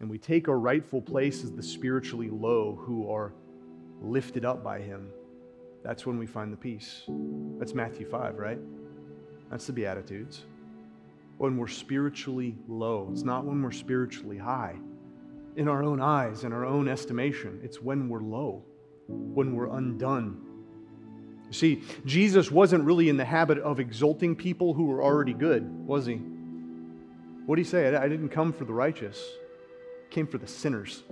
and we take our rightful place as the spiritually low who are lifted up by Him, that's when we find the peace. That's Matthew 5, right? That's the Beatitudes. When we're spiritually low, it's not when we're spiritually high. In our own eyes, in our own estimation, it's when we're low, when we're undone. You see, Jesus wasn't really in the habit of exalting people who were already good, was he? What did he say? I didn't come for the righteous, came for the sinners.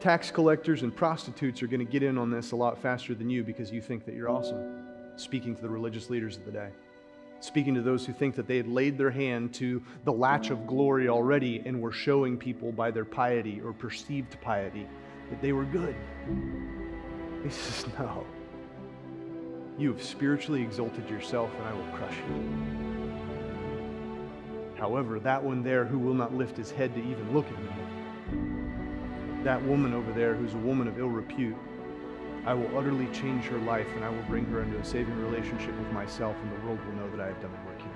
Tax collectors and prostitutes are going to get in on this a lot faster than you because you think that you're awesome, speaking to the religious leaders of the day. Speaking to those who think that they had laid their hand to the latch of glory already and were showing people by their piety or perceived piety that they were good. He says, No. You have spiritually exalted yourself, and I will crush you. However, that one there who will not lift his head to even look at me, that woman over there who's a woman of ill repute, I will utterly change her life and I will bring her into a saving relationship with myself, and the world will know that I have done the work here.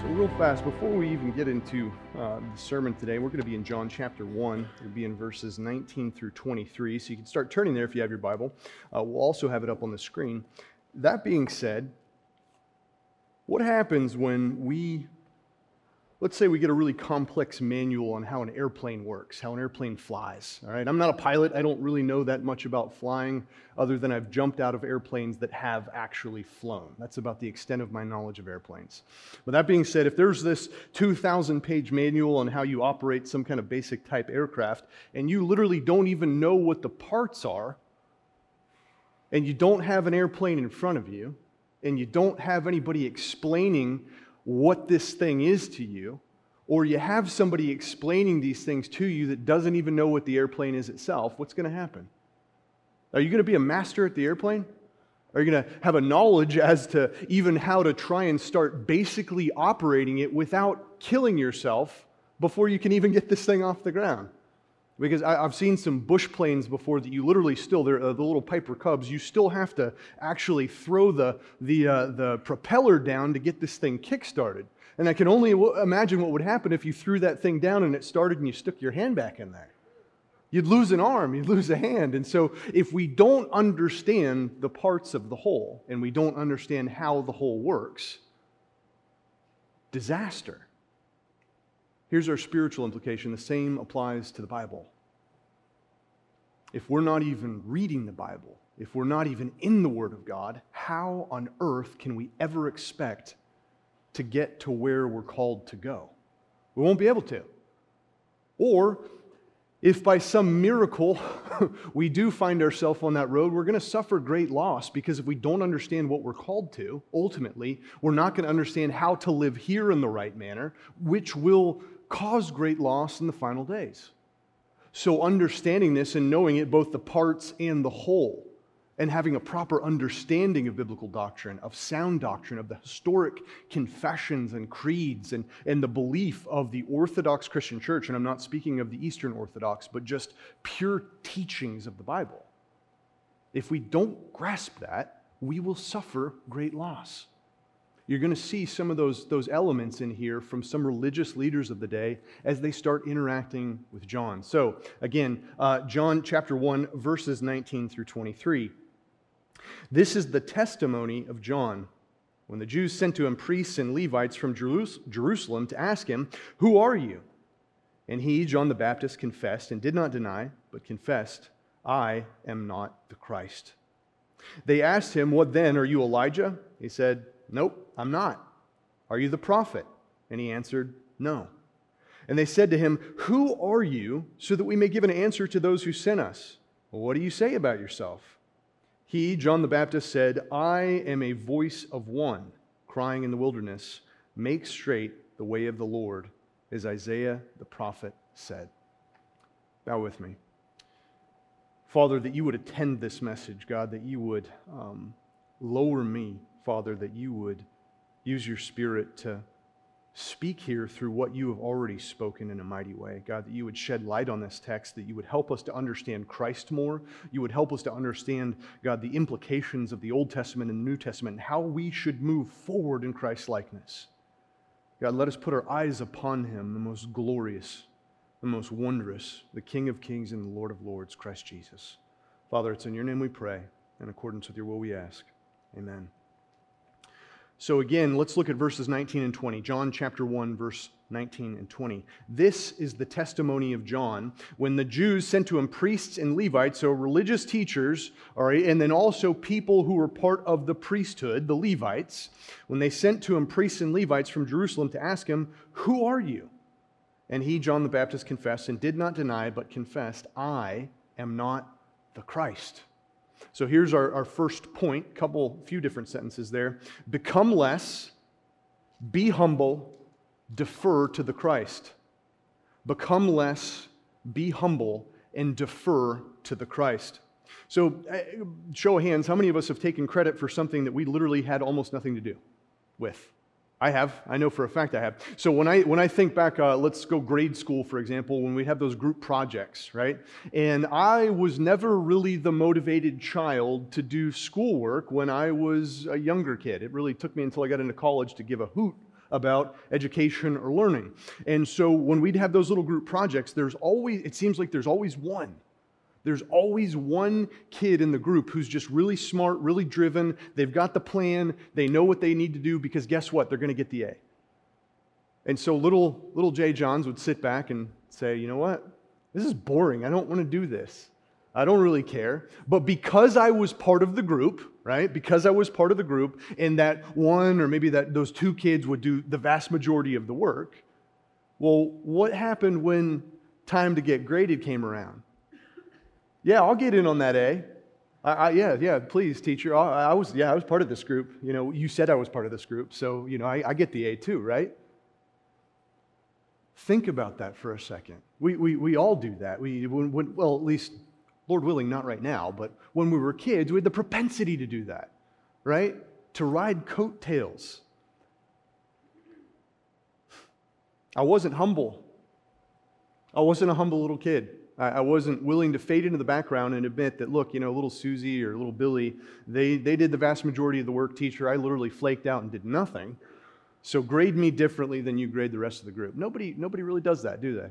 So, real fast, before we even get into uh, the sermon today, we're going to be in John chapter 1. We'll be in verses 19 through 23. So, you can start turning there if you have your Bible. Uh, we'll also have it up on the screen. That being said, what happens when we let's say we get a really complex manual on how an airplane works, how an airplane flies. All right, I'm not a pilot. I don't really know that much about flying, other than I've jumped out of airplanes that have actually flown. That's about the extent of my knowledge of airplanes. But that being said, if there's this 2,000 page manual on how you operate some kind of basic type aircraft, and you literally don't even know what the parts are, and you don't have an airplane in front of you, and you don't have anybody explaining what this thing is to you, or you have somebody explaining these things to you that doesn't even know what the airplane is itself, what's going to happen? Are you going to be a master at the airplane? Are you going to have a knowledge as to even how to try and start basically operating it without killing yourself before you can even get this thing off the ground? Because I, have seen some bush planes before that you literally still, they're uh, the little Piper Cubs, you still have to actually throw the, the, uh, the propeller down to get this thing kick-started. And I can only w- imagine what would happen if you threw that thing down and it started and you stuck your hand back in there. You'd lose an arm, you'd lose a hand. And so, if we don't understand the parts of the whole and we don't understand how the whole works, disaster. Here's our spiritual implication the same applies to the Bible. If we're not even reading the Bible, if we're not even in the Word of God, how on earth can we ever expect to get to where we're called to go? We won't be able to. Or if by some miracle we do find ourselves on that road, we're going to suffer great loss because if we don't understand what we're called to, ultimately, we're not going to understand how to live here in the right manner, which will cause great loss in the final days. So, understanding this and knowing it, both the parts and the whole, and having a proper understanding of biblical doctrine, of sound doctrine, of the historic confessions and creeds, and, and the belief of the Orthodox Christian church, and I'm not speaking of the Eastern Orthodox, but just pure teachings of the Bible. If we don't grasp that, we will suffer great loss. You're going to see some of those, those elements in here from some religious leaders of the day as they start interacting with John. So, again, uh, John chapter 1, verses 19 through 23. This is the testimony of John. When the Jews sent to him priests and Levites from Jerusalem to ask him, Who are you? And he, John the Baptist, confessed and did not deny, but confessed, I am not the Christ. They asked him, What then? Are you Elijah? He said, Nope, I'm not. Are you the prophet? And he answered, No. And they said to him, Who are you, so that we may give an answer to those who sent us? Well, what do you say about yourself? He, John the Baptist, said, I am a voice of one crying in the wilderness, Make straight the way of the Lord, as Isaiah the prophet said. Bow with me. Father, that you would attend this message, God, that you would um, lower me Father, that you would use your Spirit to speak here through what you have already spoken in a mighty way. God, that you would shed light on this text, that you would help us to understand Christ more. You would help us to understand, God, the implications of the Old Testament and the New Testament and how we should move forward in Christ's likeness. God, let us put our eyes upon him, the most glorious, the most wondrous, the King of kings and the Lord of lords, Christ Jesus. Father, it's in your name we pray. In accordance with your will we ask. Amen. So again, let's look at verses 19 and 20. John chapter 1, verse 19 and 20. This is the testimony of John when the Jews sent to him priests and Levites, so religious teachers, all right, and then also people who were part of the priesthood, the Levites, when they sent to him priests and Levites from Jerusalem to ask him, Who are you? And he, John the Baptist, confessed and did not deny, but confessed, I am not the Christ. So here's our, our first point, couple, few different sentences there. Become less, be humble, defer to the Christ. Become less, be humble, and defer to the Christ. So, uh, show of hands, how many of us have taken credit for something that we literally had almost nothing to do with? I have. I know for a fact I have. So when I when I think back, uh, let's go grade school for example, when we'd have those group projects, right? And I was never really the motivated child to do schoolwork when I was a younger kid. It really took me until I got into college to give a hoot about education or learning. And so when we'd have those little group projects, there's always it seems like there's always one there's always one kid in the group who's just really smart, really driven. They've got the plan. They know what they need to do because guess what? They're going to get the A. And so little, little Jay Johns would sit back and say, you know what? This is boring. I don't want to do this. I don't really care. But because I was part of the group, right? Because I was part of the group, and that one or maybe that those two kids would do the vast majority of the work. Well, what happened when time to get graded came around? Yeah, I'll get in on that A. I, I, yeah, yeah, please, teacher. I, I, was, yeah, I was part of this group. You know, you said I was part of this group, so you know, I, I get the A too, right? Think about that for a second. We, we, we all do that. We, well, at least, Lord willing, not right now, but when we were kids, we had the propensity to do that, right? To ride coattails. I wasn't humble. I wasn't a humble little kid. I wasn't willing to fade into the background and admit that, look, you know, little Susie or little Billy, they, they did the vast majority of the work, teacher. I literally flaked out and did nothing. So grade me differently than you grade the rest of the group. Nobody, nobody really does that, do they?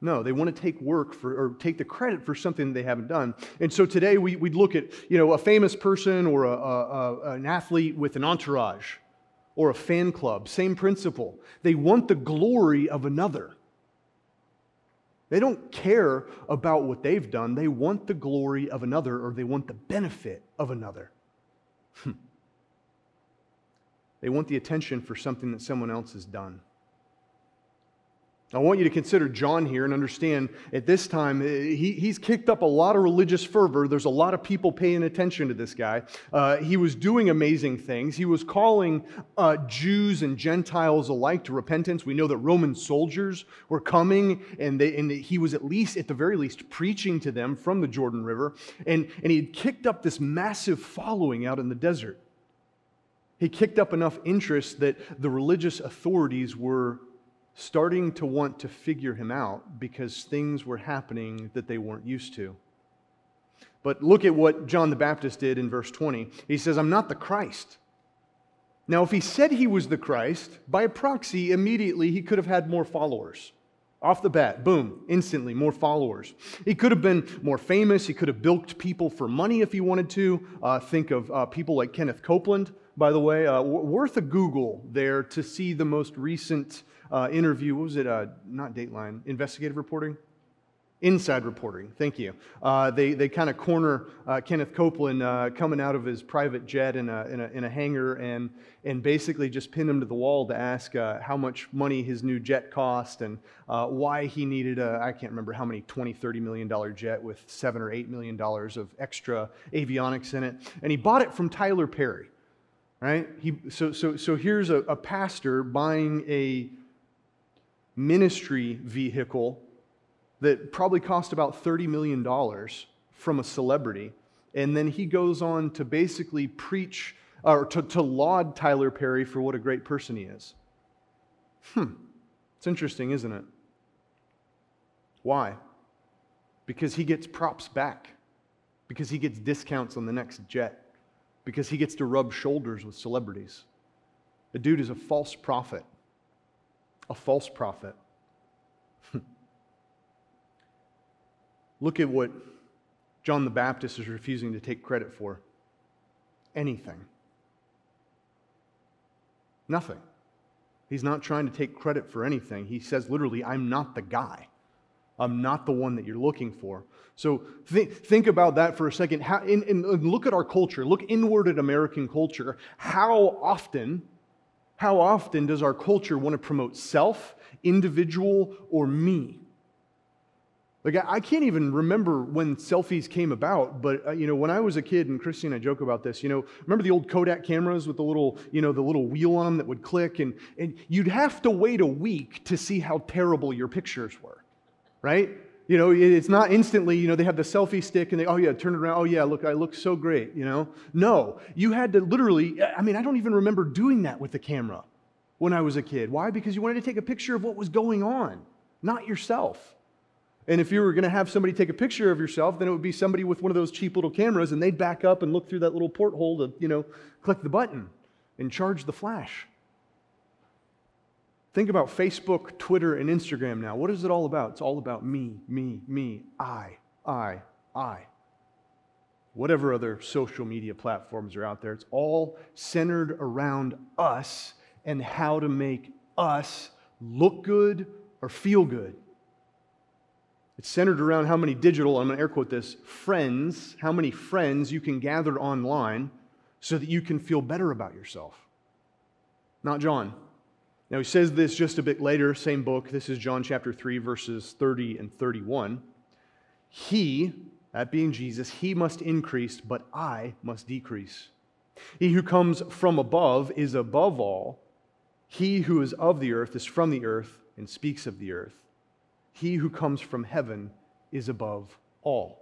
No, they want to take work for, or take the credit for something they haven't done. And so today we, we'd look at, you know, a famous person or a, a, a, an athlete with an entourage or a fan club. Same principle. They want the glory of another. They don't care about what they've done. They want the glory of another or they want the benefit of another. Hmm. They want the attention for something that someone else has done. I want you to consider John here and understand at this time, eh, he, he's kicked up a lot of religious fervor. There's a lot of people paying attention to this guy. Uh, he was doing amazing things. He was calling uh, Jews and Gentiles alike to repentance. We know that Roman soldiers were coming, and, they, and he was at least, at the very least, preaching to them from the Jordan River. And, and he had kicked up this massive following out in the desert. He kicked up enough interest that the religious authorities were starting to want to figure him out because things were happening that they weren't used to. But look at what John the Baptist did in verse 20. He says, I'm not the Christ. Now, if he said he was the Christ, by proxy, immediately he could have had more followers. Off the bat, boom, instantly, more followers. He could have been more famous. He could have bilked people for money if he wanted to. Uh, think of uh, people like Kenneth Copeland, by the way. Uh, worth a Google there to see the most recent uh, interview. What was it? Uh, not Dateline, investigative reporting? Inside reporting, thank you. Uh, they they kind of corner uh, Kenneth Copeland uh, coming out of his private jet in a, in a, in a, hangar and, and basically just pin him to the wall to ask uh, how much money his new jet cost and why he needed a, I can't remember how many, 20, 30 million dollar jet with seven or eight million dollars of extra avionics in it. And he bought it from Tyler Perry, right? He, so, so, so here's a, a pastor buying a ministry vehicle that probably cost about $30 million from a celebrity. And then he goes on to basically preach or to, to laud Tyler Perry for what a great person he is. Hmm. It's interesting, isn't it? Why? Because he gets props back, because he gets discounts on the next jet, because he gets to rub shoulders with celebrities. The dude is a false prophet. A false prophet. Look at what John the Baptist is refusing to take credit for anything. Nothing. He's not trying to take credit for anything. He says literally, I'm not the guy. I'm not the one that you're looking for. So th- think about that for a second. How, in, look at our culture. Look inward at American culture. How often, how often does our culture want to promote self, individual, or me? Like, I can't even remember when selfies came about, but, uh, you know, when I was a kid, and Christy and I joke about this, you know, remember the old Kodak cameras with the little, you know, the little wheel on them that would click? And, and you'd have to wait a week to see how terrible your pictures were, right? You know, it's not instantly, you know, they have the selfie stick and they, oh yeah, turn it around. Oh yeah, look, I look so great, you know? No, you had to literally, I mean, I don't even remember doing that with the camera when I was a kid. Why? Because you wanted to take a picture of what was going on, not yourself. And if you were going to have somebody take a picture of yourself, then it would be somebody with one of those cheap little cameras, and they'd back up and look through that little porthole to, you know, click the button and charge the flash. Think about Facebook, Twitter, and Instagram now. What is it all about? It's all about me, me, me, I, I, I. Whatever other social media platforms are out there, it's all centered around us and how to make us look good or feel good. It's centered around how many digital, I'm going to air quote this, friends, how many friends you can gather online so that you can feel better about yourself. Not John. Now, he says this just a bit later, same book. This is John chapter 3, verses 30 and 31. He, that being Jesus, he must increase, but I must decrease. He who comes from above is above all. He who is of the earth is from the earth and speaks of the earth. He who comes from heaven is above all.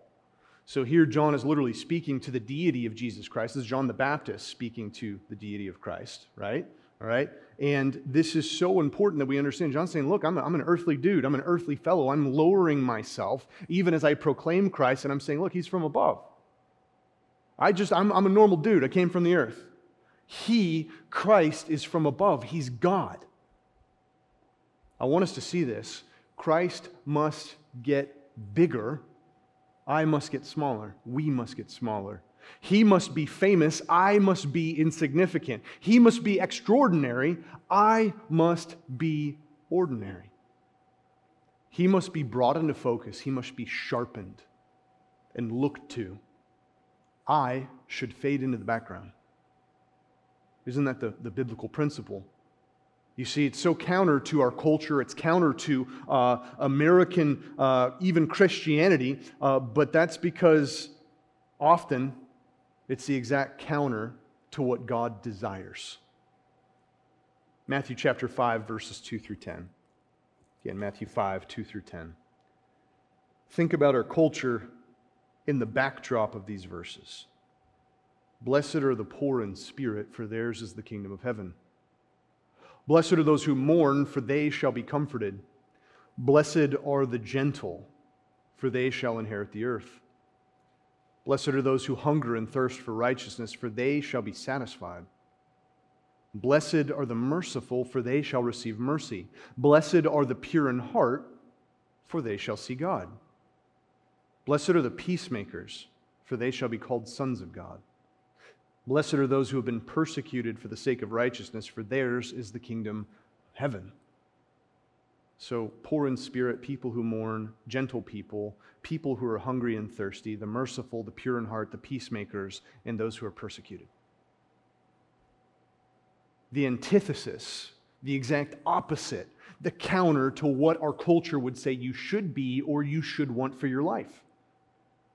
So here, John is literally speaking to the deity of Jesus Christ. This is John the Baptist speaking to the deity of Christ, right? All right? And this is so important that we understand. John's saying, Look, I'm, a, I'm an earthly dude. I'm an earthly fellow. I'm lowering myself, even as I proclaim Christ. And I'm saying, Look, he's from above. I just, I'm, I'm a normal dude. I came from the earth. He, Christ, is from above. He's God. I want us to see this Christ must get bigger. I must get smaller. We must get smaller. He must be famous. I must be insignificant. He must be extraordinary. I must be ordinary. He must be brought into focus. He must be sharpened and looked to. I should fade into the background. Isn't that the, the biblical principle? You see, it's so counter to our culture, it's counter to uh, American, uh, even Christianity, uh, but that's because often it's the exact counter to what God desires. Matthew chapter 5, verses 2 through 10. Again, Matthew 5, 2 through 10. Think about our culture in the backdrop of these verses. Blessed are the poor in spirit, for theirs is the kingdom of heaven. Blessed are those who mourn, for they shall be comforted. Blessed are the gentle, for they shall inherit the earth. Blessed are those who hunger and thirst for righteousness, for they shall be satisfied. Blessed are the merciful, for they shall receive mercy. Blessed are the pure in heart, for they shall see God. Blessed are the peacemakers, for they shall be called sons of God. Blessed are those who have been persecuted for the sake of righteousness, for theirs is the kingdom of heaven. So, poor in spirit, people who mourn, gentle people, people who are hungry and thirsty, the merciful, the pure in heart, the peacemakers, and those who are persecuted. The antithesis, the exact opposite, the counter to what our culture would say you should be or you should want for your life.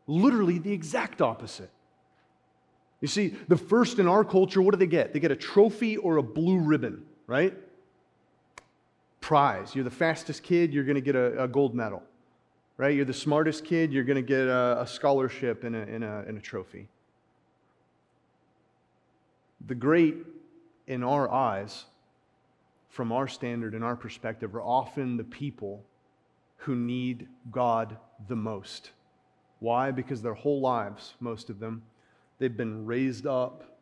Literally the exact opposite. You see, the first in our culture, what do they get? They get a trophy or a blue ribbon, right? Prize. You're the fastest kid, you're going to get a, a, gold medal, right? You're the smartest kid, you're going to get a, a scholarship and a, and, a, and a trophy. The great, in our eyes, from our standard and our perspective, are often the people who need God the most. Why? Because their whole lives, most of them, They've been raised up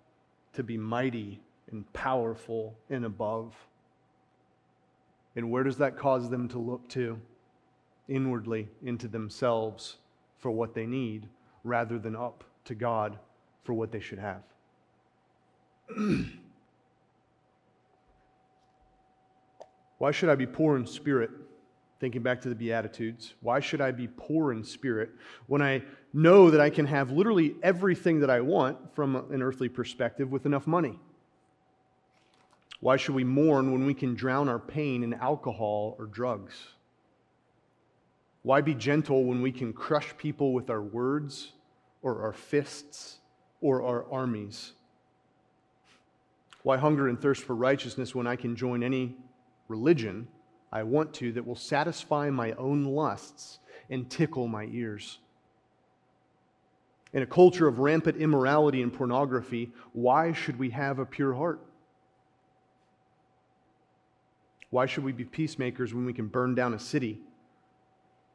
to be mighty and powerful and above. And where does that cause them to look to? Inwardly, into themselves for what they need, rather than up to God for what they should have. Why should I be poor in spirit? Thinking back to the Beatitudes, why should I be poor in spirit when I know that I can have literally everything that I want from an earthly perspective with enough money? Why should we mourn when we can drown our pain in alcohol or drugs? Why be gentle when we can crush people with our words or our fists or our armies? Why hunger and thirst for righteousness when I can join any religion I want to that will satisfy my own lusts and tickle my ears? In a culture of rampant immorality and pornography, why should we have a pure heart? Why should we be peacemakers when we can burn down a city?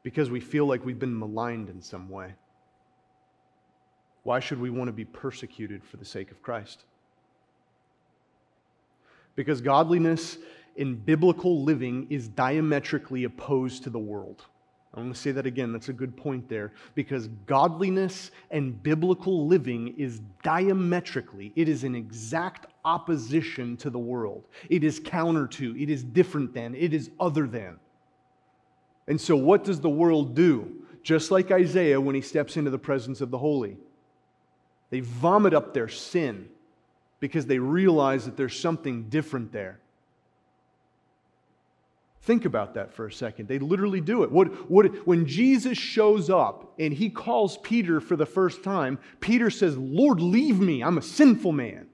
Because we feel like we've been maligned in some way. Why should we want to be persecuted for the sake of Christ? Because godliness in biblical living is diametrically opposed to the world. I want to say that again. That's a good point there. Because godliness and biblical living is diametrically, it is an exact opposition to the world. It is counter to, it is different than, it is other than. And so, what does the world do? Just like Isaiah when he steps into the presence of the holy, they vomit up their sin because they realize that there's something different there. Think about that for a second. They literally do it. What, what, when Jesus shows up and he calls Peter for the first time, Peter says, Lord, leave me. I'm a sinful man.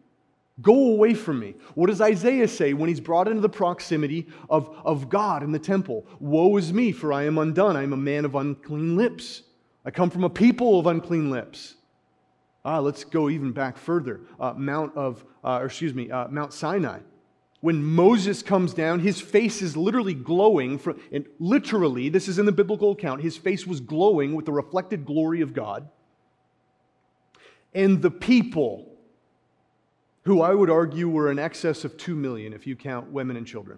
Go away from me. What does Isaiah say when he's brought into the proximity of, of God in the temple? Woe is me, for I am undone. I am a man of unclean lips. I come from a people of unclean lips. Ah, let's go even back further. Uh, Mount of, uh, excuse me, uh, Mount Sinai when Moses comes down, his face is literally glowing. From, and literally, this is in the biblical account, his face was glowing with the reflected glory of God. And the people, who I would argue were in excess of 2 million if you count women and children,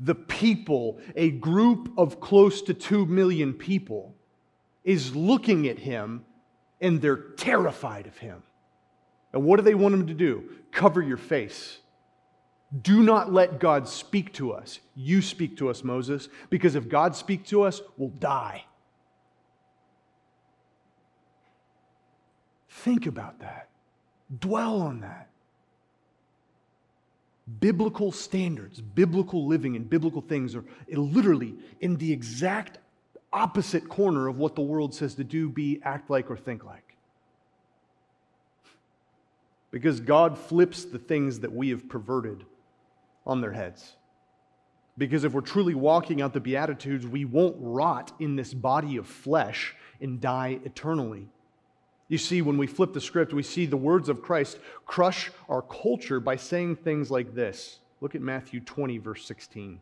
the people, a group of close to 2 million people, is looking at him and they're terrified of him. And what do they want him to do? Cover your face do not let God speak to us. You speak to us, Moses, because if God speaks to us, we'll die. Think about that. Dwell on that. Biblical standards, biblical living, and biblical things are literally in the exact opposite corner of what the world says to do, be, act like, or think like. Because God flips the things that we have perverted on their heads. Because if we're truly walking out the Beatitudes, we won't rot in this body of flesh and die eternally. You see, when we flip the script, we see the words of Christ crush our culture by saying things like this. Look at Matthew 20, verse 16.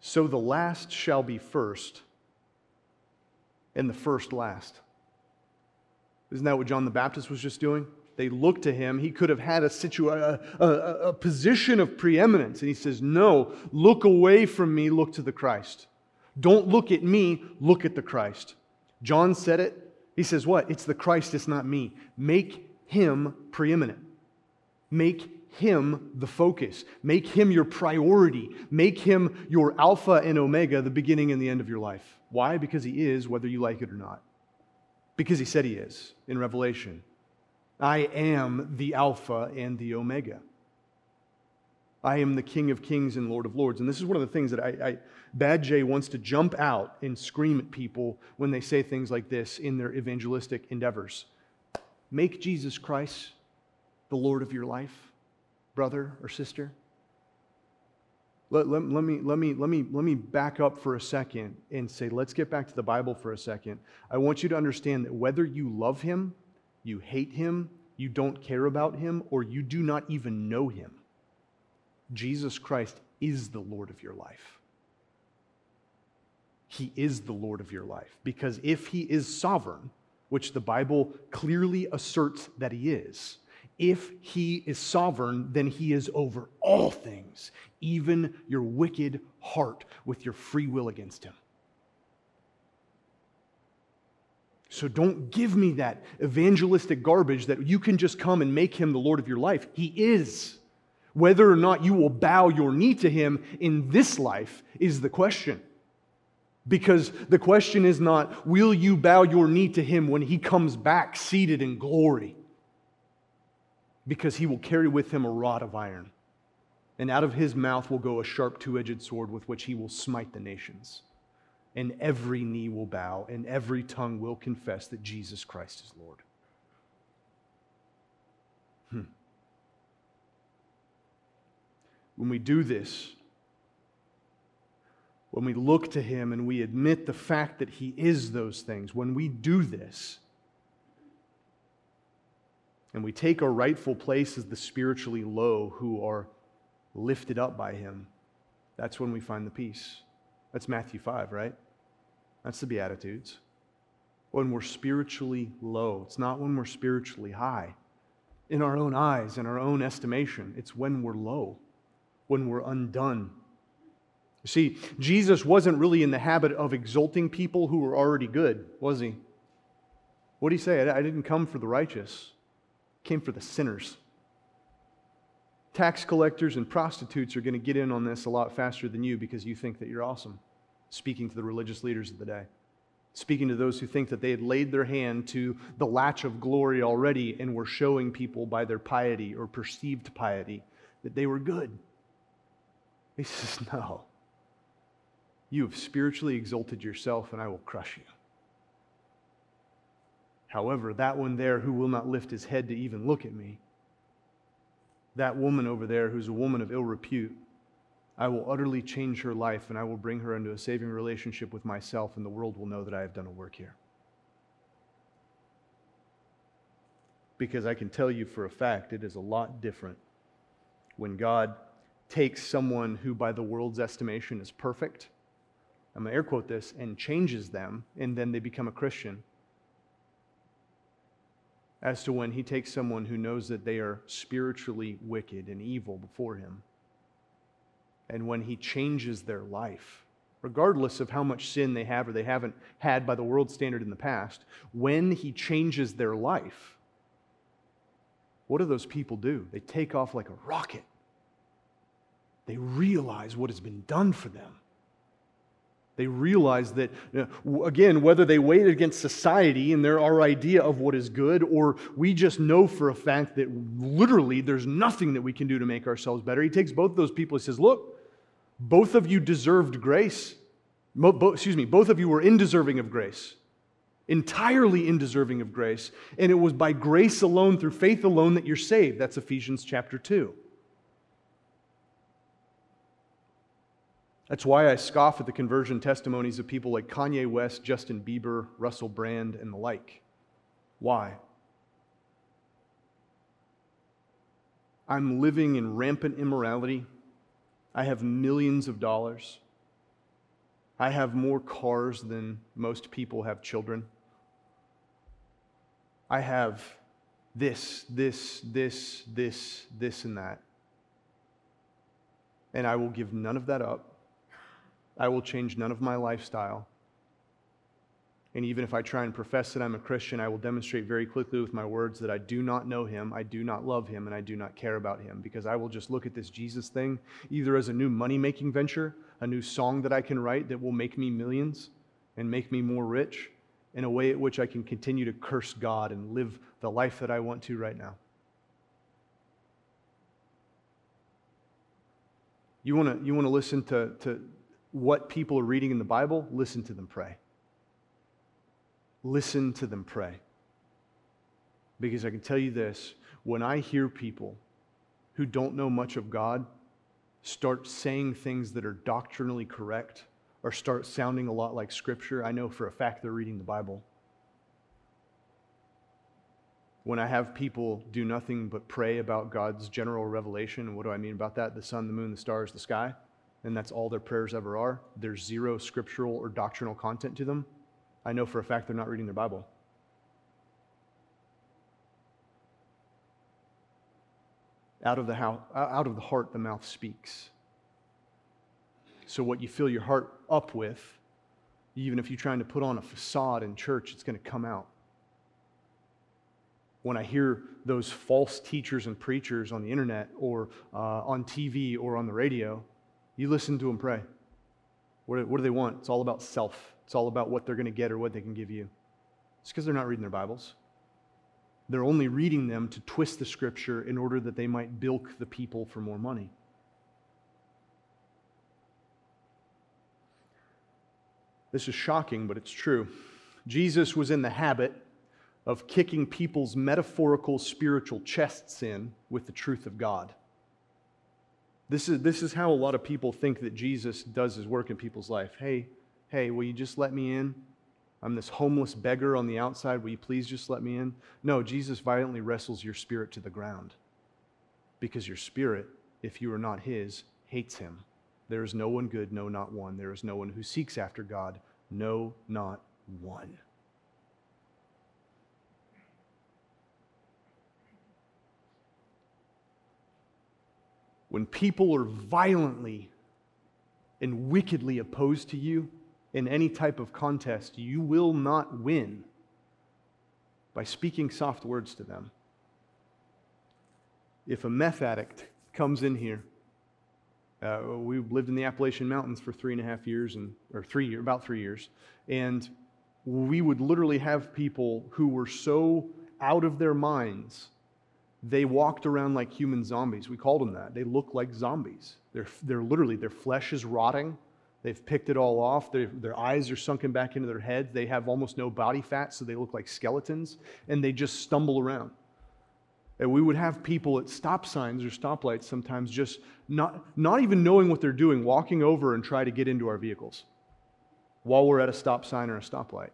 So the last shall be first, and the first last. Isn't that what John the Baptist was just doing? They looked to him. He could have had a, a, a, a position of preeminence. And he says, No, look away from me, look to the Christ. Don't look at me, look at the Christ. John said it. He says, What? It's the Christ, it's not me. Make him preeminent. Make him the focus. Make him your priority. Make him your Alpha and Omega, the beginning and the end of your life. Why? Because he is, whether you like it or not. Because he said he is in Revelation. I am the Alpha and the Omega. I am the King of Kings and Lord of Lords. And this is one of the things that I, I, Bad J wants to jump out and scream at people when they say things like this in their evangelistic endeavors. Make Jesus Christ the Lord of your life, brother or sister. Let, let, let, me, let, me, let, me, let me back up for a second and say, let's get back to the Bible for a second. I want you to understand that whether you love him you hate him, you don't care about him, or you do not even know him. Jesus Christ is the Lord of your life. He is the Lord of your life. Because if he is sovereign, which the Bible clearly asserts that he is, If he is sovereign, then he is over all things, even your wicked heart with your free will against him. So don't give me that evangelistic garbage that you can just come and make him the Lord of your life. He is. Whether or not you will bow your knee to him in this life is the question. Because the question is not, will you bow your knee to him when he comes back seated in glory? Because he will carry with him a rod of iron, and out of his mouth will go a sharp two edged sword with which he will smite the nations. And every knee will bow, and every tongue will confess that Jesus Christ is Lord. Hmm. When we do this, when we look to Him and we admit the fact that He is those things, when we do this, and we take our rightful place as the spiritually low who are lifted up by Him, that's when we find the peace. That's Matthew 5, right? That's the Beatitudes. When we're spiritually low, it's not when we're spiritually high. In our own eyes, in our own estimation, it's when we're low, when we're undone, you see, Jesus wasn't really in the habit of exalting people who were already good, was he? What did he say? I didn't come for the righteous, I came for the sinners. Tax collectors and prostitutes are going to get in on this a lot faster than you because you think that you're awesome. Speaking to the religious leaders of the day, speaking to those who think that they had laid their hand to the latch of glory already and were showing people by their piety or perceived piety that they were good. He says, No. You have spiritually exalted yourself, and I will crush you. However, that one there who will not lift his head to even look at me, that woman over there who's a woman of ill repute, I will utterly change her life and I will bring her into a saving relationship with myself, and the world will know that I have done a work here. Because I can tell you for a fact it is a lot different when God takes someone who, by the world's estimation, is perfect I'm going to air quote this, and changes them, and then they become a Christian. As to when he takes someone who knows that they are spiritually wicked and evil before him, and when he changes their life, regardless of how much sin they have or they haven't had by the world standard in the past, when he changes their life, what do those people do? They take off like a rocket. They realize what has been done for them. They realize that, uh, again, whether they weigh it against society and their our idea of what is good, or we just know for a fact that literally there's nothing that we can do to make ourselves better. He takes both those people. He says, Look, both of you deserved grace. excuse me, both of you were undeserving of grace, entirely undeserving of grace. And it was by grace alone, through faith alone, that you're saved. That's Ephesians chapter 2. That's why I scoff at the conversion testimonies of people like Kanye West, Justin Bieber, Russell Brand, and the like. Why? I'm living in rampant immorality. I have millions of dollars. I have more cars than most people have children. I have this, this, this, this, this, and that. And I will give none of that up I will change none of my lifestyle. And even if I try and profess that I'm a Christian, I will demonstrate very quickly with my words that I do not know him, I do not love him, and I do not care about him because I will just look at this Jesus thing either as a new money making venture, a new song that I can write that will make me millions and make me more rich, in a way at which I can continue to curse God and live the life that I want to right now. You want to you wanna listen to, to what people are reading in the Bible, listen to them pray. Listen to them pray. Because I can tell you this when I hear people who don't know much of God start saying things that are doctrinally correct or start sounding a lot like Scripture, I know for a fact they're reading the Bible. When I have people do nothing but pray about God's general revelation, what do I mean about that? The sun, the moon, the stars, the sky and that's all their prayers ever are, there's zero scriptural or doctrinal content to them, I know for a fact they're not reading their Bible. Out of the, house, out of the heart, the mouth speaks. So, what you fill your heart up with, even if you're trying to put on a facade in church, it's going to come out. When I hear those false teachers and preachers on the internet or uh, on TV or on the radio, you listen to them pray. What, what do they want? It's all about self, it's all about what they're going to get or what they can give you. It's because they're not reading their Bibles. They're only reading them to twist the scripture in order that they might bilk the people for more money. This is shocking, but it's true. Jesus was in the habit of kicking people's metaphorical spiritual chests in with the truth of God. This is, this is how a lot of people think that Jesus does his work in people's life. Hey, hey, will you just let me in? I'm this homeless beggar on the outside. Will you please just let me in? No, Jesus violently wrestles your spirit to the ground because your spirit, if you are not his, hates him. There is no one good, no, not one. There is no one who seeks after God, no, not one. When people are violently and wickedly opposed to you, in any type of contest, you will not win by speaking soft words to them. If a meth addict comes in here, uh, we lived in the Appalachian Mountains for three and a half years, and or three about three years, and we would literally have people who were so out of their minds, they walked around like human zombies. We called them that. They look like zombies. They're, they're literally their flesh is rotting They've picked it all off. Their, their eyes are sunken back into their heads. They have almost no body fat, so they look like skeletons, and they just stumble around. And we would have people at stop signs or stoplights sometimes just not, not even knowing what they're doing, walking over and try to get into our vehicles while we're at a stop sign or a stoplight.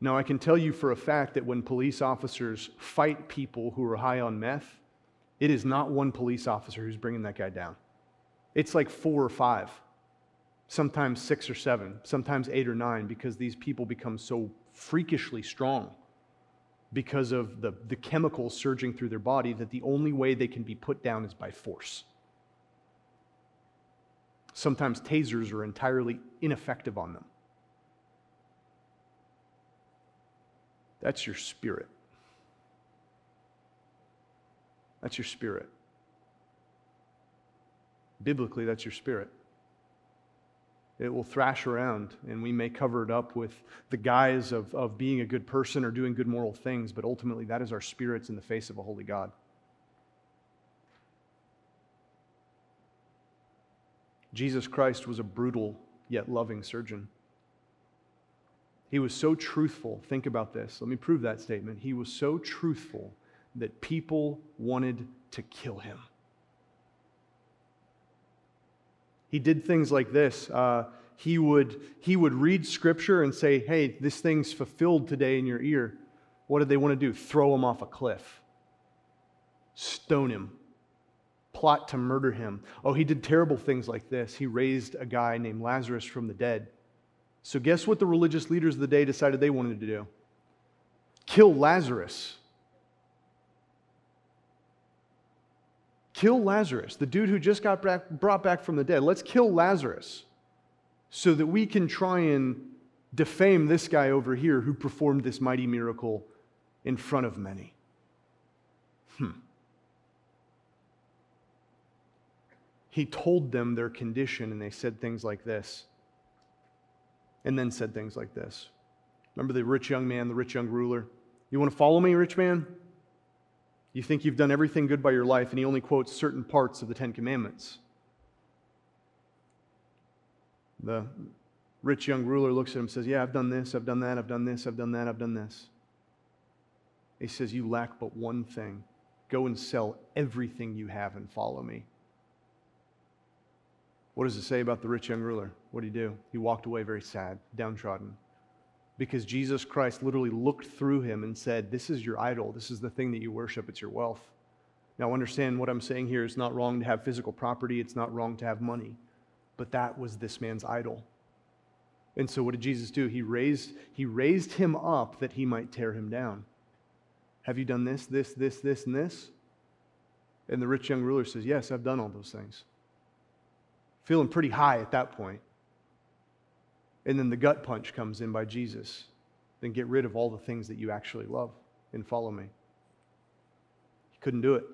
Now, I can tell you for a fact that when police officers fight people who are high on meth, it is not one police officer who's bringing that guy down. It's like four or five sometimes six or seven, sometimes eight or nine, because these people become so freakishly strong because of the, the chemicals surging through their body that the only way they can be put down is by force. Sometimes tasers are entirely ineffective on them. That's your spirit. That's your spirit. Biblically, that's your spirit. It will thrash around, and we may cover it up with the guise of, of being a good person or doing good moral things, but ultimately, that is our spirits in the face of a holy God. Jesus Christ was a brutal yet loving surgeon. He was so truthful. Think about this. Let me prove that statement. He was so truthful that people wanted to kill him. He did things like this. Uh, he, would, he would read scripture and say, Hey, this thing's fulfilled today in your ear. What did they want to do? Throw him off a cliff, stone him, plot to murder him. Oh, he did terrible things like this. He raised a guy named Lazarus from the dead. So, guess what the religious leaders of the day decided they wanted to do? Kill Lazarus. Kill Lazarus, the dude who just got back, brought back from the dead. Let's kill Lazarus so that we can try and defame this guy over here who performed this mighty miracle in front of many. Hmm. He told them their condition, and they said things like this. And then said things like this. Remember the rich young man, the rich young ruler? You want to follow me, rich man? You think you've done everything good by your life, and he only quotes certain parts of the Ten Commandments. The rich young ruler looks at him and says, Yeah, I've done this, I've done that, I've done this, I've done that, I've done this. He says, You lack but one thing. Go and sell everything you have and follow me. What does it say about the rich young ruler? What did he do? He walked away very sad, downtrodden because Jesus Christ literally looked through him and said, This is your idol. This is the thing that you worship. It's your wealth. Now, understand what I'm saying here. It's not wrong to have physical property, it's not wrong to have money. But that was this man's idol. And so, what did Jesus do? He raised, he raised him up that he might tear him down. Have you done this, this, this, this, and this? And the rich young ruler says, Yes, I've done all those things. Feeling pretty high at that point. And then the gut punch comes in by Jesus. Then get rid of all the things that you actually love and follow me. He couldn't do it.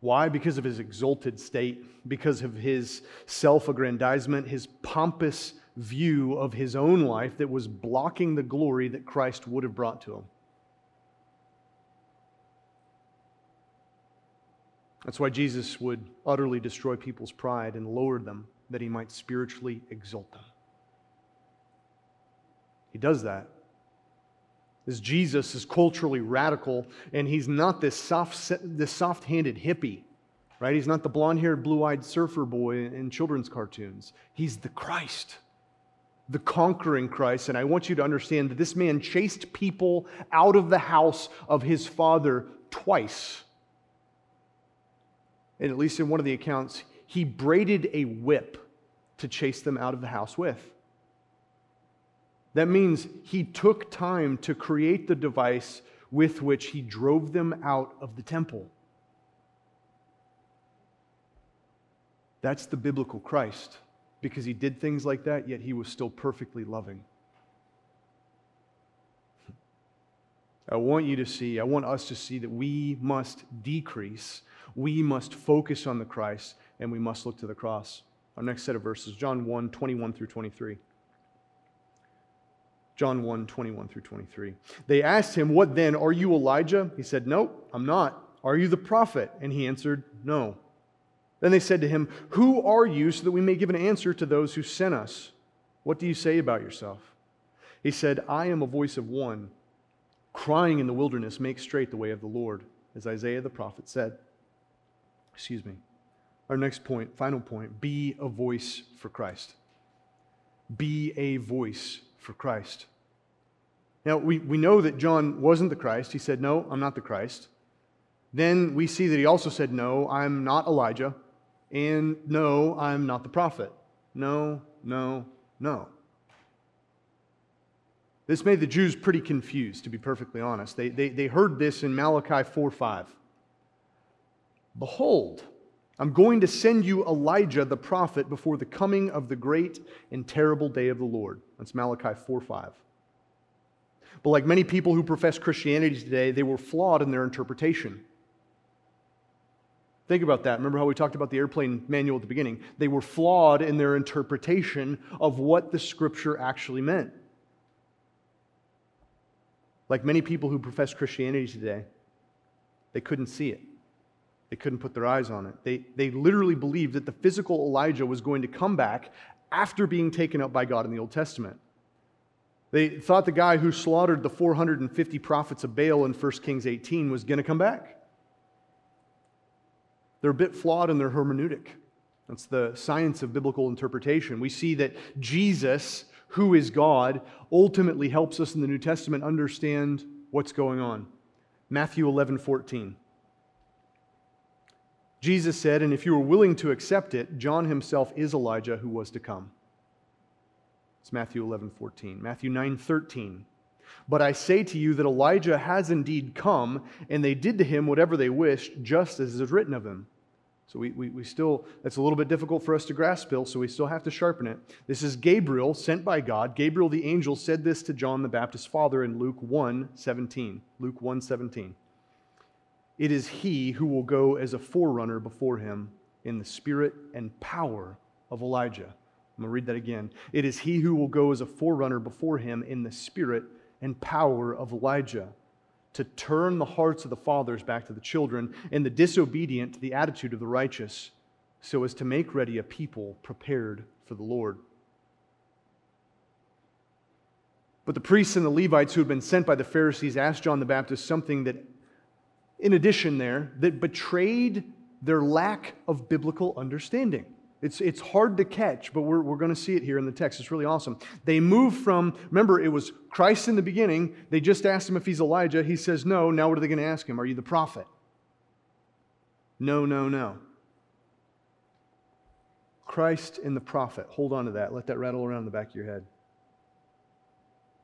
Why? Because of his exalted state, because of his self aggrandizement, his pompous view of his own life that was blocking the glory that Christ would have brought to him. That's why Jesus would utterly destroy people's pride and lower them that he might spiritually exalt them. He does that. As Jesus is culturally radical, and he's not this soft, this soft-handed hippie, right? He's not the blonde-haired, blue-eyed surfer boy in children's cartoons. He's the Christ, the conquering Christ. And I want you to understand that this man chased people out of the house of his father twice. And at least in one of the accounts, he braided a whip to chase them out of the house with. That means he took time to create the device with which he drove them out of the temple. That's the biblical Christ, because he did things like that, yet he was still perfectly loving. I want you to see, I want us to see that we must decrease, we must focus on the Christ, and we must look to the cross. Our next set of verses, John 1 21 through 23. John 1 21 through 23. They asked him, What then? Are you Elijah? He said, Nope, I'm not. Are you the prophet? And he answered, No. Then they said to him, Who are you, so that we may give an answer to those who sent us? What do you say about yourself? He said, I am a voice of one, crying in the wilderness, Make straight the way of the Lord, as Isaiah the prophet said. Excuse me. Our next point, final point, be a voice for Christ. Be a voice for Christ. Now, we, we know that John wasn't the Christ. He said, No, I'm not the Christ. Then we see that he also said, No, I'm not Elijah. And no, I'm not the prophet. No, no, no. This made the Jews pretty confused, to be perfectly honest. They, they, they heard this in Malachi 4 5. Behold, I'm going to send you Elijah the prophet before the coming of the great and terrible day of the Lord. That's Malachi 4 5. But like many people who profess Christianity today, they were flawed in their interpretation. Think about that. Remember how we talked about the airplane manual at the beginning? They were flawed in their interpretation of what the scripture actually meant. Like many people who profess Christianity today, they couldn't see it. They couldn't put their eyes on it. They, they literally believed that the physical Elijah was going to come back after being taken up by God in the Old Testament. They thought the guy who slaughtered the 450 prophets of Baal in 1 Kings 18 was going to come back. They're a bit flawed in their hermeneutic. That's the science of biblical interpretation. We see that Jesus, who is God, ultimately helps us in the New Testament understand what's going on. Matthew 11 14. Jesus said, And if you are willing to accept it, John himself is Elijah who was to come. It's Matthew 11, 14. Matthew 9, 13. But I say to you that Elijah has indeed come, and they did to him whatever they wished, just as is written of him. So we, we, we still, that's a little bit difficult for us to grasp still, so we still have to sharpen it. This is Gabriel, sent by God. Gabriel the angel said this to John the Baptist's father in Luke 1, 17. Luke 1, 17. It is he who will go as a forerunner before him in the spirit and power of Elijah I'm going to read that again. It is he who will go as a forerunner before him in the spirit and power of Elijah to turn the hearts of the fathers back to the children and the disobedient to the attitude of the righteous, so as to make ready a people prepared for the Lord. But the priests and the Levites who had been sent by the Pharisees asked John the Baptist something that, in addition, there, that betrayed their lack of biblical understanding. It's, it's hard to catch, but we're, we're going to see it here in the text. It's really awesome. They move from, remember, it was Christ in the beginning. They just asked him if he's Elijah. He says no. Now what are they going to ask him? Are you the prophet? No, no, no. Christ and the prophet. Hold on to that. Let that rattle around in the back of your head.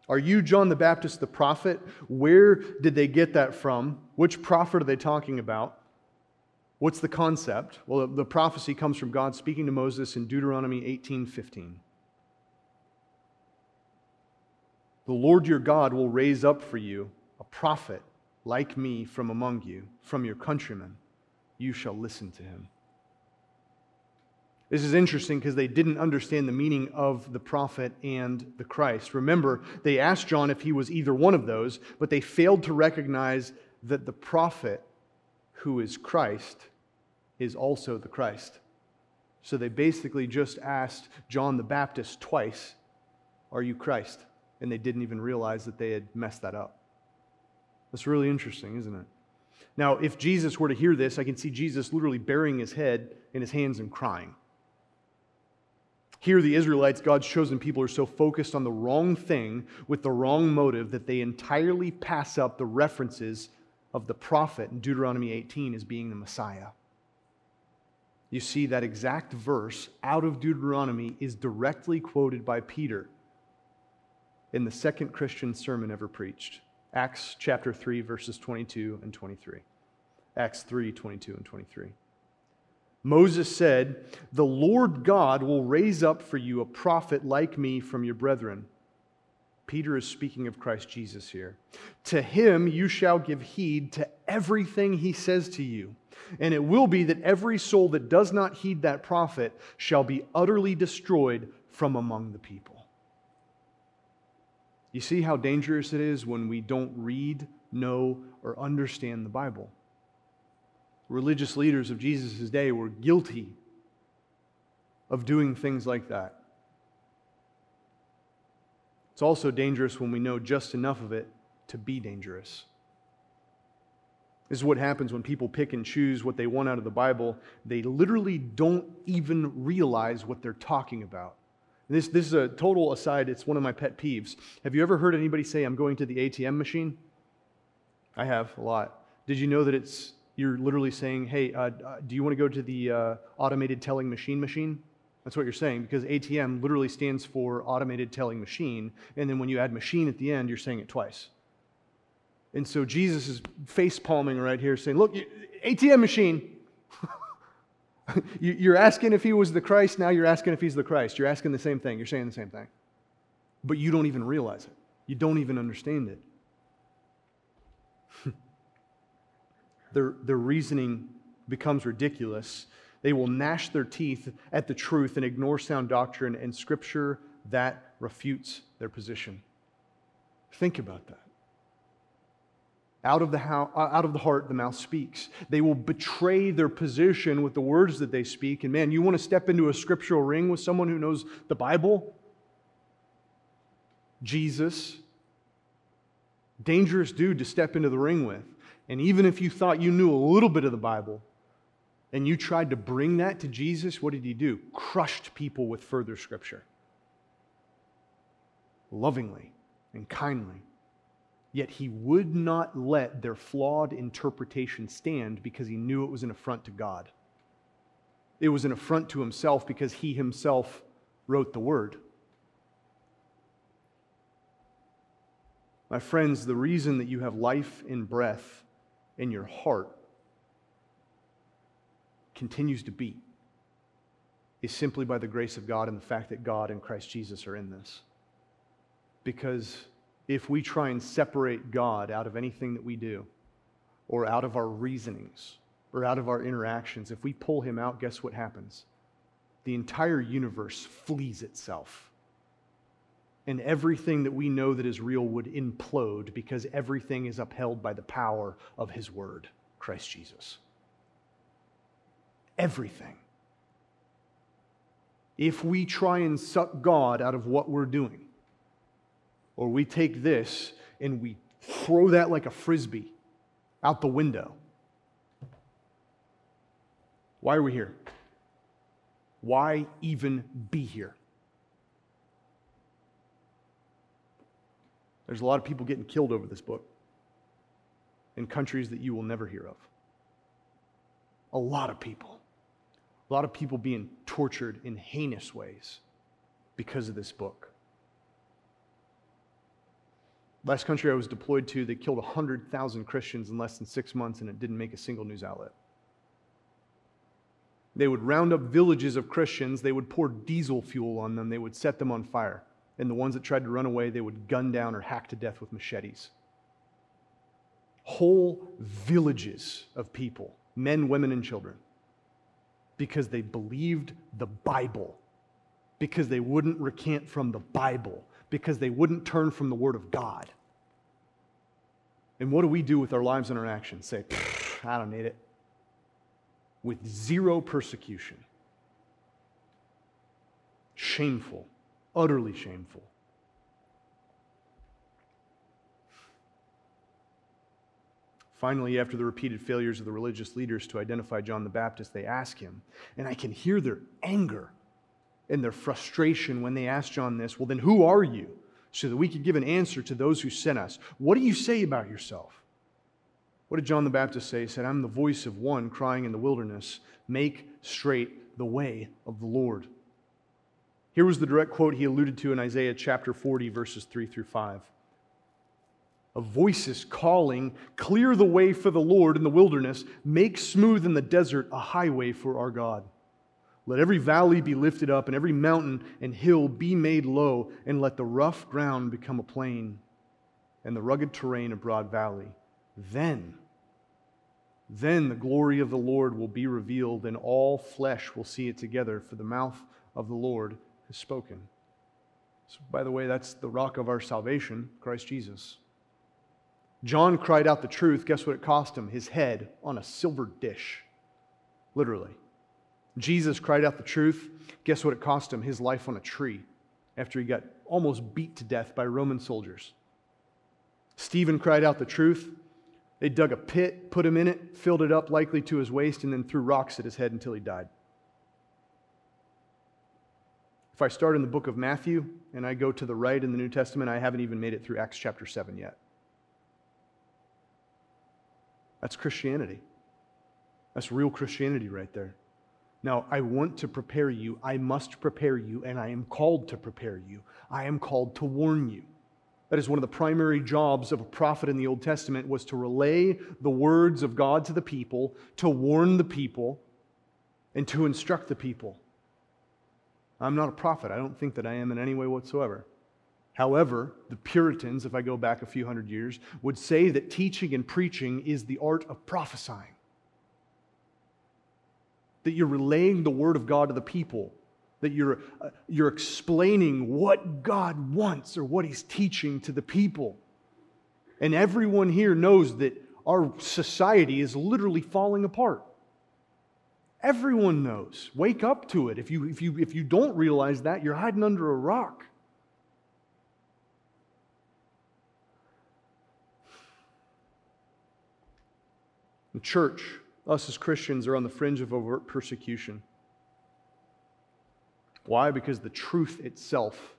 Are you John the Baptist the prophet? Where did they get that from? Which prophet are they talking about? What's the concept? Well, the prophecy comes from God speaking to Moses in Deuteronomy 18:15. The Lord your God will raise up for you a prophet like me from among you, from your countrymen. You shall listen to him. This is interesting because they didn't understand the meaning of the prophet and the Christ. Remember, they asked John if he was either one of those, but they failed to recognize that the prophet, who is Christ, is also the Christ. So they basically just asked John the Baptist twice, Are you Christ? And they didn't even realize that they had messed that up. That's really interesting, isn't it? Now, if Jesus were to hear this, I can see Jesus literally burying his head in his hands and crying. Here, the Israelites, God's chosen people, are so focused on the wrong thing with the wrong motive that they entirely pass up the references of the prophet in Deuteronomy 18 as being the Messiah. You see, that exact verse out of Deuteronomy is directly quoted by Peter in the second Christian sermon ever preached Acts chapter 3, verses 22 and 23. Acts 3, 22 and 23. Moses said, The Lord God will raise up for you a prophet like me from your brethren. Peter is speaking of Christ Jesus here. To him you shall give heed to everything he says to you. And it will be that every soul that does not heed that prophet shall be utterly destroyed from among the people. You see how dangerous it is when we don't read, know, or understand the Bible religious leaders of Jesus' day were guilty of doing things like that. It's also dangerous when we know just enough of it to be dangerous. This is what happens when people pick and choose what they want out of the Bible. They literally don't even realize what they're talking about. This, this is a total aside, it's one of my pet peeves. Have you ever heard anybody say, I'm going to the ATM machine? I have a lot. Did you know that it's you're literally saying, hey, uh, uh, do you want to go to the uh, automated telling machine machine? That's what you're saying because ATM literally stands for automated telling machine. And then when you add machine at the end, you're saying it twice. And so Jesus is face palming right here saying, look, ATM machine. you're asking if he was the Christ. Now you're asking if he's the Christ. You're asking the same thing. You're saying the same thing. But you don't even realize it. You don't even understand it. their, their reasoning becomes ridiculous. They will gnash their teeth at the truth and ignore sound doctrine and scripture that refutes their position. Think about that. Out of, the how, out of the heart, the mouth speaks. They will betray their position with the words that they speak. And man, you want to step into a scriptural ring with someone who knows the Bible? Jesus. Dangerous dude to step into the ring with. And even if you thought you knew a little bit of the Bible and you tried to bring that to Jesus, what did he do? Crushed people with further scripture. Lovingly and kindly. Yet he would not let their flawed interpretation stand because he knew it was an affront to God. It was an affront to himself because he himself wrote the word. My friends, the reason that you have life and breath in your heart continues to beat is simply by the grace of God and the fact that God and Christ Jesus are in this. Because if we try and separate God out of anything that we do, or out of our reasonings, or out of our interactions, if we pull him out, guess what happens? The entire universe flees itself and everything that we know that is real would implode because everything is upheld by the power of his word, Christ Jesus. Everything. If we try and suck God out of what we're doing, or we take this and we throw that like a frisbee out the window, why are we here? Why even be here? There's a lot of people getting killed over this book in countries that you will never hear of. A lot of people. A lot of people being tortured in heinous ways because of this book. Last country I was deployed to, they killed 100,000 Christians in less than six months, and it didn't make a single news outlet. They would round up villages of Christians, they would pour diesel fuel on them, they would set them on fire. And the ones that tried to run away, they would gun down or hack to death with machetes. Whole villages of people, men, women, and children, because they believed the Bible, because they wouldn't recant from the Bible, because they wouldn't turn from the Word of God. And what do we do with our lives and our actions? Say, I don't need it with zero persecution. Shameful, utterly shameful. Finally, after the repeated failures of the religious leaders to identify John the Baptist, they ask him, and I can hear their anger and their frustration when they ask John this well, then who are you? So that we could give an answer to those who sent us. What do you say about yourself? What did John the Baptist say? He said, I'm the voice of one crying in the wilderness, make straight the way of the Lord. Here was the direct quote he alluded to in Isaiah chapter 40, verses 3 through 5. A voice is calling, Clear the way for the Lord in the wilderness, make smooth in the desert a highway for our God. Let every valley be lifted up, and every mountain and hill be made low, and let the rough ground become a plain, and the rugged terrain a broad valley. Then, then the glory of the Lord will be revealed, and all flesh will see it together, for the mouth of the Lord has spoken. So, by the way, that's the rock of our salvation, Christ Jesus. John cried out the truth. Guess what it cost him? His head on a silver dish. Literally. Jesus cried out the truth. Guess what it cost him? His life on a tree after he got almost beat to death by Roman soldiers. Stephen cried out the truth. They dug a pit, put him in it, filled it up likely to his waist, and then threw rocks at his head until he died. If I start in the book of Matthew and I go to the right in the New Testament, I haven't even made it through Acts chapter 7 yet. That's Christianity. That's real Christianity right there. Now, I want to prepare you. I must prepare you, and I am called to prepare you. I am called to warn you. That is one of the primary jobs of a prophet in the Old Testament was to relay the words of God to the people, to warn the people, and to instruct the people. I'm not a prophet. I don't think that I am in any way whatsoever. However, the Puritans, if I go back a few hundred years, would say that teaching and preaching is the art of prophesying. That you're relaying the word of God to the people that you're, uh, you're explaining what God wants or what He's teaching to the people. And everyone here knows that our society is literally falling apart. Everyone knows. Wake up to it. If you, if you, if you don't realize that, you're hiding under a rock. The church, us as Christians, are on the fringe of overt persecution. Why? Because the truth itself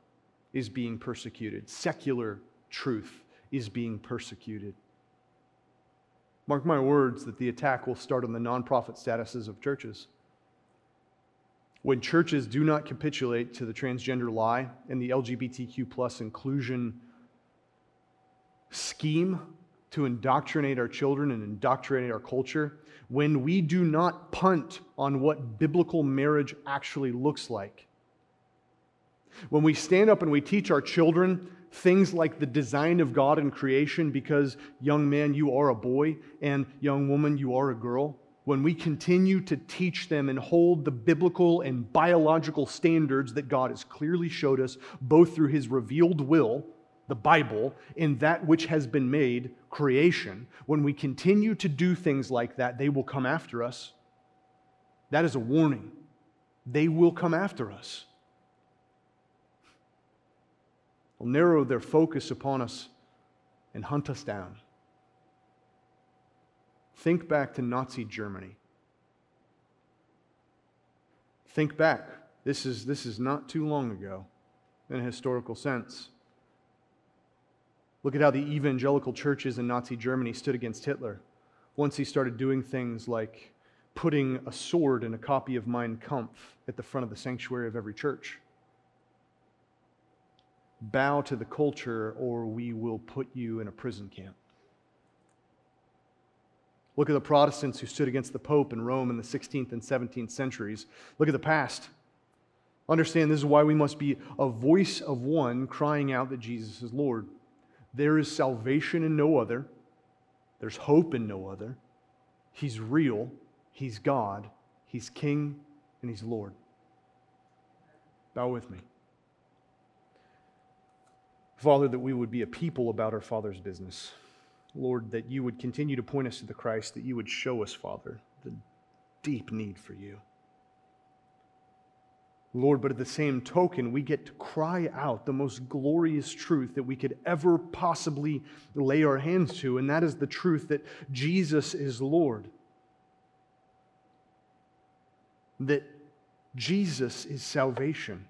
is being persecuted. Secular truth is being persecuted. Mark my words that the attack will start on the nonprofit statuses of churches. When churches do not capitulate to the transgender lie and the LGBTQ plus inclusion scheme to indoctrinate our children and indoctrinate our culture, when we do not punt on what biblical marriage actually looks like, when we stand up and we teach our children things like the design of God in creation, because young man, you are a boy, and young woman, you are a girl, when we continue to teach them and hold the biblical and biological standards that God has clearly showed us, both through his revealed will, the Bible, and that which has been made, creation, when we continue to do things like that, they will come after us. That is a warning. They will come after us will narrow their focus upon us and hunt us down. Think back to Nazi Germany. Think back. This is, this is not too long ago in a historical sense. Look at how the evangelical churches in Nazi Germany stood against Hitler once he started doing things like putting a sword and a copy of Mein Kampf at the front of the sanctuary of every church. Bow to the culture or we will put you in a prison camp. Look at the Protestants who stood against the Pope in Rome in the 16th and 17th centuries. Look at the past. Understand this is why we must be a voice of one crying out that Jesus is Lord. There is salvation in no other, there's hope in no other. He's real, He's God, He's King, and He's Lord. Bow with me. Father, that we would be a people about our Father's business. Lord, that you would continue to point us to the Christ, that you would show us, Father, the deep need for you. Lord, but at the same token, we get to cry out the most glorious truth that we could ever possibly lay our hands to, and that is the truth that Jesus is Lord. That Jesus is salvation.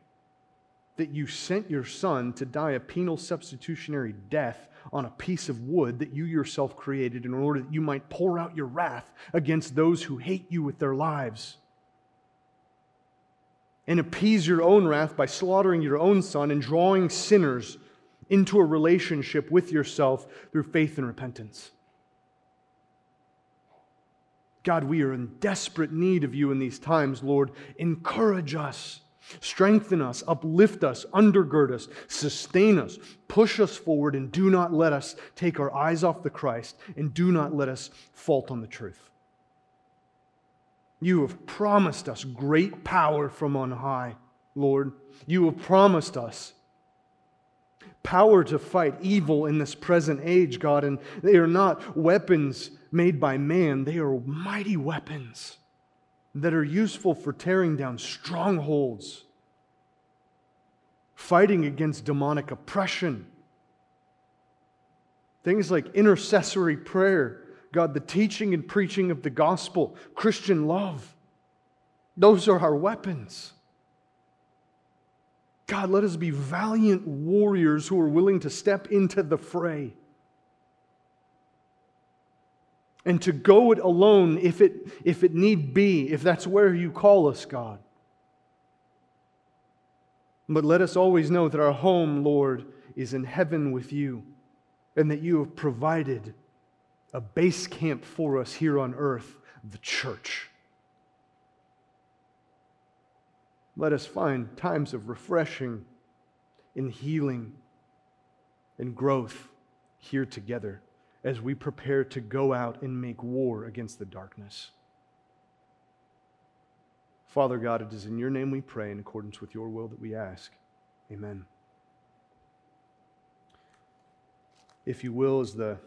That you sent your Son to die a penal substitutionary death on a piece of wood that you yourself created in order that you might pour out your wrath against those who hate you with their lives and appease your own wrath by slaughtering your own son and drawing sinners into a relationship with yourself through faith and repentance. God, we are in desperate need of you in these times, Lord. Encourage us, strengthen us, uplift us, undergird us, sustain us, push us forward, and do not let us take our eyes off the Christ, and do not let us fault on the truth. You have promised us great power from on high, Lord. You have promised us power to fight evil in this present age, God. And they are not weapons made by man, they are mighty weapons that are useful for tearing down strongholds, fighting against demonic oppression. Things like intercessory prayer God, the teaching and preaching of the gospel, Christian love. Those are our weapons. God, let us be valiant warriors who are willing to step into the fray and to go it alone if it, if it need be, if that's where you call us, God. But let us always know that our home, Lord, is in heaven with you and that you have provided a base camp for us here on earth, the church. Let us find times of refreshing and healing and growth here together as we prepare to go out and make war against the darkness. Father God, it is in your name we pray in accordance with your will that we ask. Amen. If you will, as the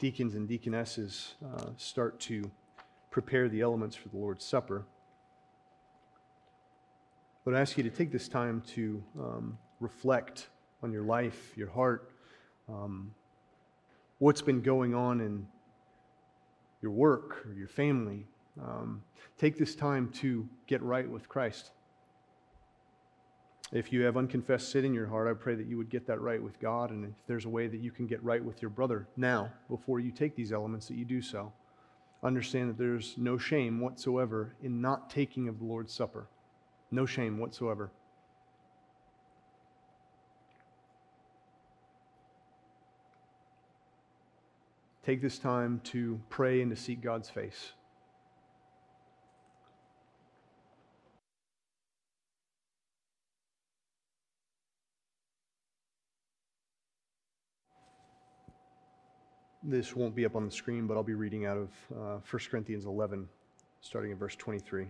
deacons and deaconesses uh, start to prepare the elements for the Lord's Supper, I would ask you to take this time to um, reflect on your life, your heart, um, what's been going on in your work or your family. Um, take this time to get right with Christ. If you have unconfessed sin in your heart, I pray that you would get that right with God. And if there's a way that you can get right with your brother now, before you take these elements, that you do so. Understand that there's no shame whatsoever in not taking of the Lord's Supper. No shame whatsoever. Take this time to pray and to seek God's face. This won't be up on the screen, but I'll be reading out of uh, 1 Corinthians 11, starting in verse 23.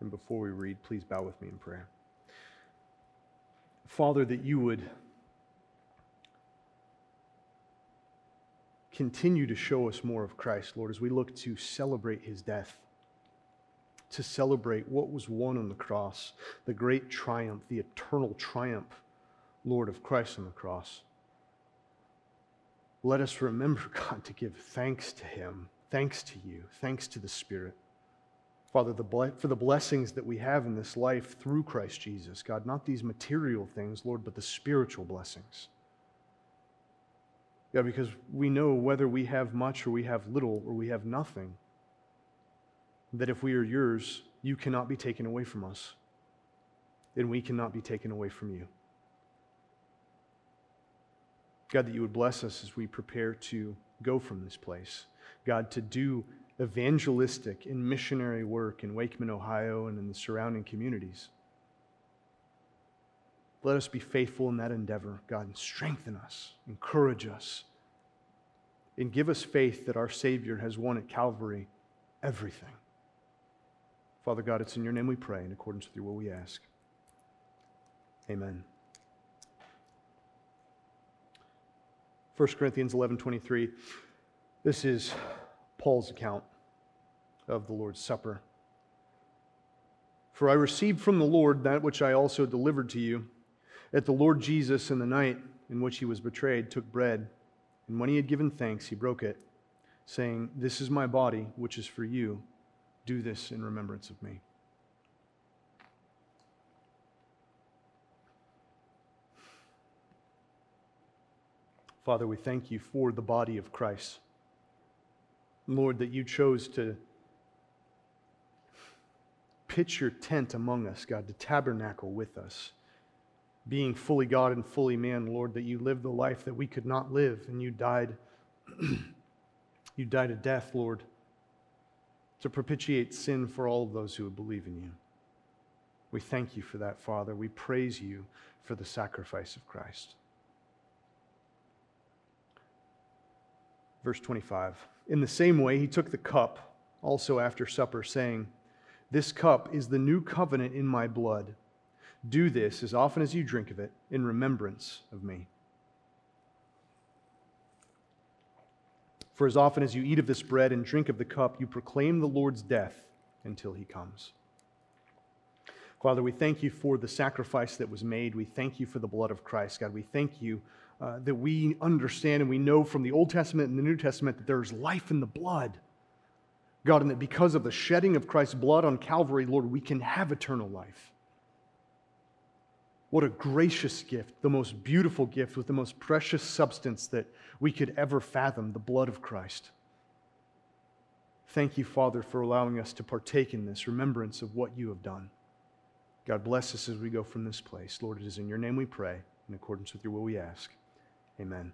And before we read, please bow with me in prayer. Father, that you would continue to show us more of Christ, Lord, as we look to celebrate his death, to celebrate what was won on the cross, the great triumph, the eternal triumph, Lord, of Christ on the cross let us remember, God, to give thanks to Him, thanks to you, thanks to the Spirit. Father, the for the blessings that we have in this life through Christ Jesus, God, not these material things, Lord, but the spiritual blessings. Yeah, because we know whether we have much or we have little or we have nothing, that if we are yours, you cannot be taken away from us. and we cannot be taken away from you. God, that you would bless us as we prepare to go from this place. God, to do evangelistic and missionary work in Wakeman, Ohio, and in the surrounding communities. Let us be faithful in that endeavor, God, and strengthen us, encourage us, and give us faith that our Savior has won at Calvary everything. Father God, it's in your name we pray, in accordance with your will we ask. Amen. 1 Corinthians 11:23. This is Paul's account of the Lord's Supper. For I received from the Lord that which I also delivered to you, that the Lord Jesus in the night in which he was betrayed took bread, and when he had given thanks, he broke it, saying, "This is my body, which is for you. Do this in remembrance of me." Father, we thank you for the body of Christ. Lord, that you chose to pitch your tent among us, God, to tabernacle with us. Being fully God and fully man, Lord, that you lived the life that we could not live, and you died. you died a death, Lord, to propitiate sin for all of those who would believe in you. We thank you for that, Father. We praise you for the sacrifice of Christ. Verse 25. In the same way, he took the cup also after supper, saying, This cup is the new covenant in my blood. Do this as often as you drink of it in remembrance of me. For as often as you eat of this bread and drink of the cup, you proclaim the Lord's death until he comes. Father, we thank you for the sacrifice that was made. We thank you for the blood of Christ. God, we thank you uh, that we understand and we know from the Old Testament and the New Testament that there's life in the blood. God, and that because of the shedding of Christ's blood on Calvary, Lord, we can have eternal life. What a gracious gift, the most beautiful gift with the most precious substance that we could ever fathom the blood of Christ. Thank you, Father, for allowing us to partake in this remembrance of what you have done. God bless us as we go from this place. Lord, it is in your name we pray. In accordance with your will, we ask. Amen.